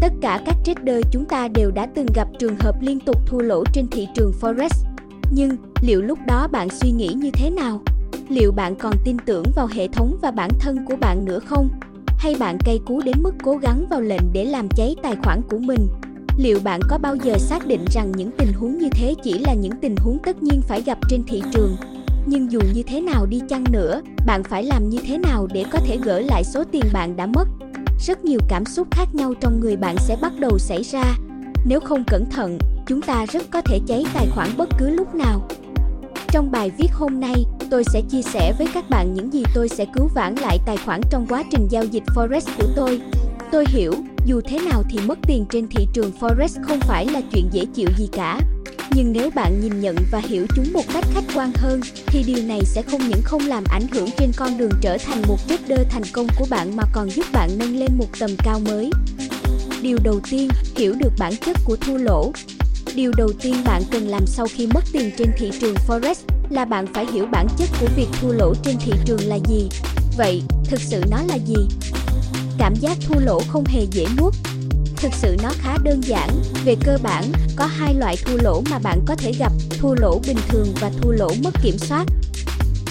Tất cả các trader chúng ta đều đã từng gặp trường hợp liên tục thua lỗ trên thị trường Forex. Nhưng, liệu lúc đó bạn suy nghĩ như thế nào? Liệu bạn còn tin tưởng vào hệ thống và bản thân của bạn nữa không? Hay bạn cay cú đến mức cố gắng vào lệnh để làm cháy tài khoản của mình? Liệu bạn có bao giờ xác định rằng những tình huống như thế chỉ là những tình huống tất nhiên phải gặp trên thị trường? Nhưng dù như thế nào đi chăng nữa, bạn phải làm như thế nào để có thể gỡ lại số tiền bạn đã mất? Rất nhiều cảm xúc khác nhau trong người bạn sẽ bắt đầu xảy ra. Nếu không cẩn thận, chúng ta rất có thể cháy tài khoản bất cứ lúc nào. Trong bài viết hôm nay, tôi sẽ chia sẻ với các bạn những gì tôi sẽ cứu vãn lại tài khoản trong quá trình giao dịch Forex của tôi. Tôi hiểu, dù thế nào thì mất tiền trên thị trường Forex không phải là chuyện dễ chịu gì cả. Nhưng nếu bạn nhìn nhận và hiểu chúng một cách khách quan hơn, thì điều này sẽ không những không làm ảnh hưởng trên con đường trở thành một trader thành công của bạn mà còn giúp bạn nâng lên một tầm cao mới. Điều đầu tiên, hiểu được bản chất của thua lỗ. Điều đầu tiên bạn cần làm sau khi mất tiền trên thị trường Forex là bạn phải hiểu bản chất của việc thua lỗ trên thị trường là gì. Vậy, thực sự nó là gì? Cảm giác thua lỗ không hề dễ nuốt. Thực sự nó khá đơn giản, về cơ bản, có hai loại thua lỗ mà bạn có thể gặp, thua lỗ bình thường và thua lỗ mất kiểm soát.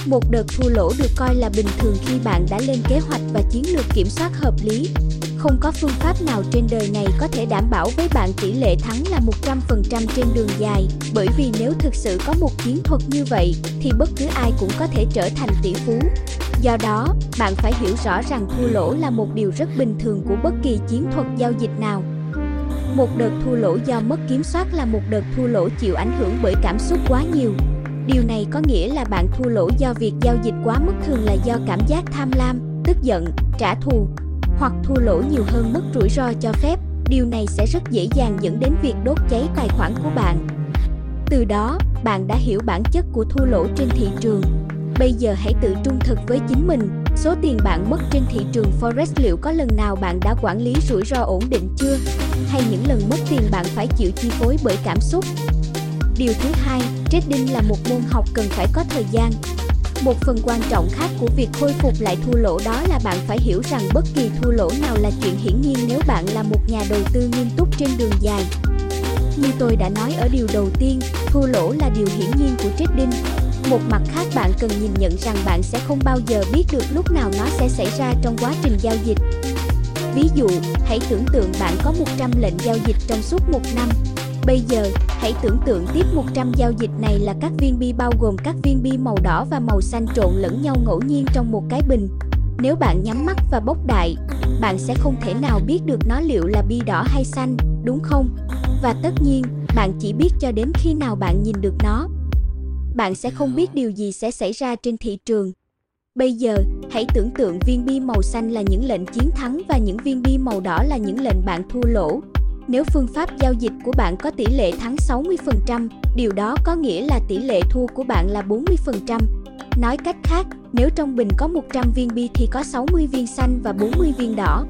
Một đợt thua lỗ được coi là bình thường khi bạn đã lên kế hoạch và chiến lược kiểm soát hợp lý. Không có phương pháp nào trên đời này có thể đảm bảo với bạn tỷ lệ thắng là 100% trên đường dài, bởi vì nếu thực sự có một chiến thuật như vậy, thì bất cứ ai cũng có thể trở thành tỷ phú. Do đó, bạn phải hiểu rõ rằng thua lỗ là một điều rất bình thường của bất kỳ chiến thuật giao dịch nào. Một đợt thua lỗ do mất kiểm soát là một đợt thua lỗ chịu ảnh hưởng bởi cảm xúc quá nhiều. Điều này có nghĩa là bạn thua lỗ do việc giao dịch quá mức thường là do cảm giác tham lam, tức giận, trả thù, hoặc thua lỗ nhiều hơn mức rủi ro cho phép. Điều này sẽ rất dễ dàng dẫn đến việc đốt cháy tài khoản của bạn. Từ đó, bạn đã hiểu bản chất của thua lỗ trên thị trường. Bây giờ hãy tự trung thực với chính mình, số tiền bạn mất trên thị trường Forex liệu có lần nào bạn đã quản lý rủi ro ổn định chưa? Hay những lần mất tiền bạn phải chịu chi phối bởi cảm xúc? Điều thứ hai, trading là một môn học cần phải có thời gian. Một phần quan trọng khác của việc khôi phục lại thua lỗ đó là bạn phải hiểu rằng bất kỳ thua lỗ nào là chuyện hiển nhiên nếu bạn là một nhà đầu tư nghiêm túc trên đường dài. Như tôi đã nói ở điều đầu tiên, thua lỗ là điều hiển nhiên của trading. Một mặt khác bạn cần nhìn nhận rằng bạn sẽ không bao giờ biết được lúc nào nó sẽ xảy ra trong quá trình giao dịch. Ví dụ, hãy tưởng tượng bạn có 100 lệnh giao dịch trong suốt một năm. Bây giờ, hãy tưởng tượng tiếp 100 giao dịch này là các viên bi bao gồm các viên bi màu đỏ và màu xanh trộn lẫn nhau ngẫu nhiên trong một cái bình. Nếu bạn nhắm mắt và bốc đại, bạn sẽ không thể nào biết được nó liệu là bi đỏ hay xanh, đúng không? Và tất nhiên, bạn chỉ biết cho đến khi nào bạn nhìn được nó bạn sẽ không biết điều gì sẽ xảy ra trên thị trường. Bây giờ, hãy tưởng tượng viên bi màu xanh là những lệnh chiến thắng và những viên bi màu đỏ là những lệnh bạn thua lỗ. Nếu phương pháp giao dịch của bạn có tỷ lệ thắng 60%, điều đó có nghĩa là tỷ lệ thua của bạn là 40%. Nói cách khác, nếu trong bình có 100 viên bi thì có 60 viên xanh và 40 viên đỏ.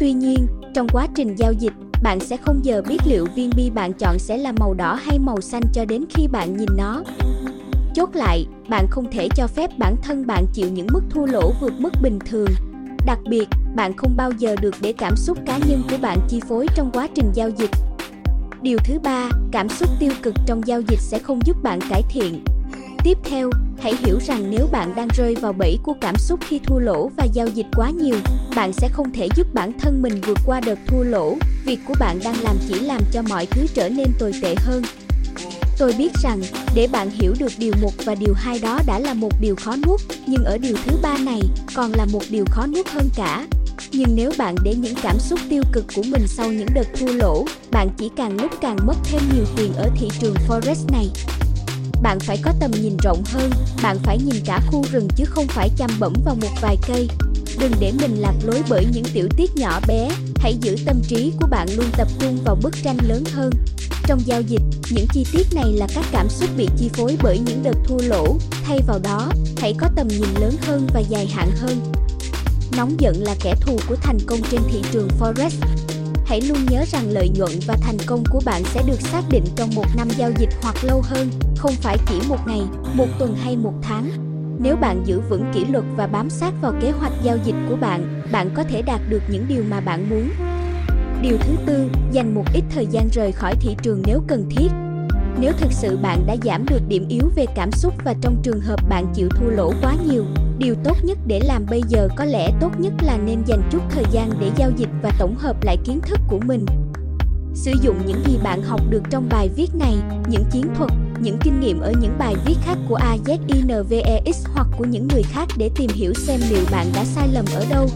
Tuy nhiên, trong quá trình giao dịch, bạn sẽ không giờ biết liệu viên bi bạn chọn sẽ là màu đỏ hay màu xanh cho đến khi bạn nhìn nó. Chốt lại, bạn không thể cho phép bản thân bạn chịu những mức thua lỗ vượt mức bình thường. Đặc biệt, bạn không bao giờ được để cảm xúc cá nhân của bạn chi phối trong quá trình giao dịch. Điều thứ ba, cảm xúc tiêu cực trong giao dịch sẽ không giúp bạn cải thiện. Tiếp theo, hãy hiểu rằng nếu bạn đang rơi vào bẫy của cảm xúc khi thua lỗ và giao dịch quá nhiều, bạn sẽ không thể giúp bản thân mình vượt qua đợt thua lỗ. Việc của bạn đang làm chỉ làm cho mọi thứ trở nên tồi tệ hơn. Tôi biết rằng, để bạn hiểu được điều một và điều hai đó đã là một điều khó nuốt, nhưng ở điều thứ ba này còn là một điều khó nuốt hơn cả. Nhưng nếu bạn để những cảm xúc tiêu cực của mình sau những đợt thua lỗ, bạn chỉ càng lúc càng mất thêm nhiều tiền ở thị trường Forex này. Bạn phải có tầm nhìn rộng hơn, bạn phải nhìn cả khu rừng chứ không phải chăm bẩm vào một vài cây. Đừng để mình lạc lối bởi những tiểu tiết nhỏ bé, hãy giữ tâm trí của bạn luôn tập trung vào bức tranh lớn hơn. Trong giao dịch, những chi tiết này là các cảm xúc bị chi phối bởi những đợt thua lỗ, thay vào đó, hãy có tầm nhìn lớn hơn và dài hạn hơn. Nóng giận là kẻ thù của thành công trên thị trường Forex. Hãy luôn nhớ rằng lợi nhuận và thành công của bạn sẽ được xác định trong một năm giao dịch hoặc lâu hơn, không phải chỉ một ngày, một tuần hay một tháng. Nếu bạn giữ vững kỷ luật và bám sát vào kế hoạch giao dịch của bạn, bạn có thể đạt được những điều mà bạn muốn. Điều thứ tư, dành một ít thời gian rời khỏi thị trường nếu cần thiết. Nếu thực sự bạn đã giảm được điểm yếu về cảm xúc và trong trường hợp bạn chịu thua lỗ quá nhiều, điều tốt nhất để làm bây giờ có lẽ tốt nhất là nên dành chút thời gian để giao dịch và tổng hợp lại kiến thức của mình. Sử dụng những gì bạn học được trong bài viết này, những chiến thuật, những kinh nghiệm ở những bài viết khác của AZINVEX hoặc của những người khác để tìm hiểu xem liệu bạn đã sai lầm ở đâu.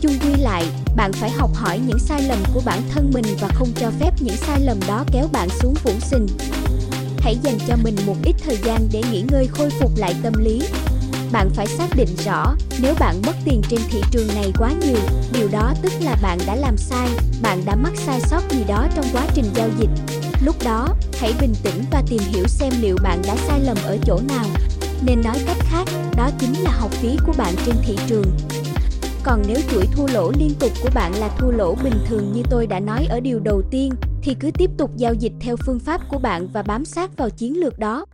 Chung quy lại, bạn phải học hỏi những sai lầm của bản thân mình và không cho phép những sai lầm đó kéo bạn xuống vũng sinh. Hãy dành cho mình một ít thời gian để nghỉ ngơi khôi phục lại tâm lý. Bạn phải xác định rõ, nếu bạn mất tiền trên thị trường này quá nhiều, điều đó tức là bạn đã làm sai, bạn đã mắc sai sót gì đó trong quá trình giao dịch. Lúc đó, hãy bình tĩnh và tìm hiểu xem liệu bạn đã sai lầm ở chỗ nào. Nên nói cách khác, đó chính là học phí của bạn trên thị trường. Còn nếu chuỗi thua lỗ liên tục của bạn là thua lỗ bình thường như tôi đã nói ở điều đầu tiên, thì cứ tiếp tục giao dịch theo phương pháp của bạn và bám sát vào chiến lược đó.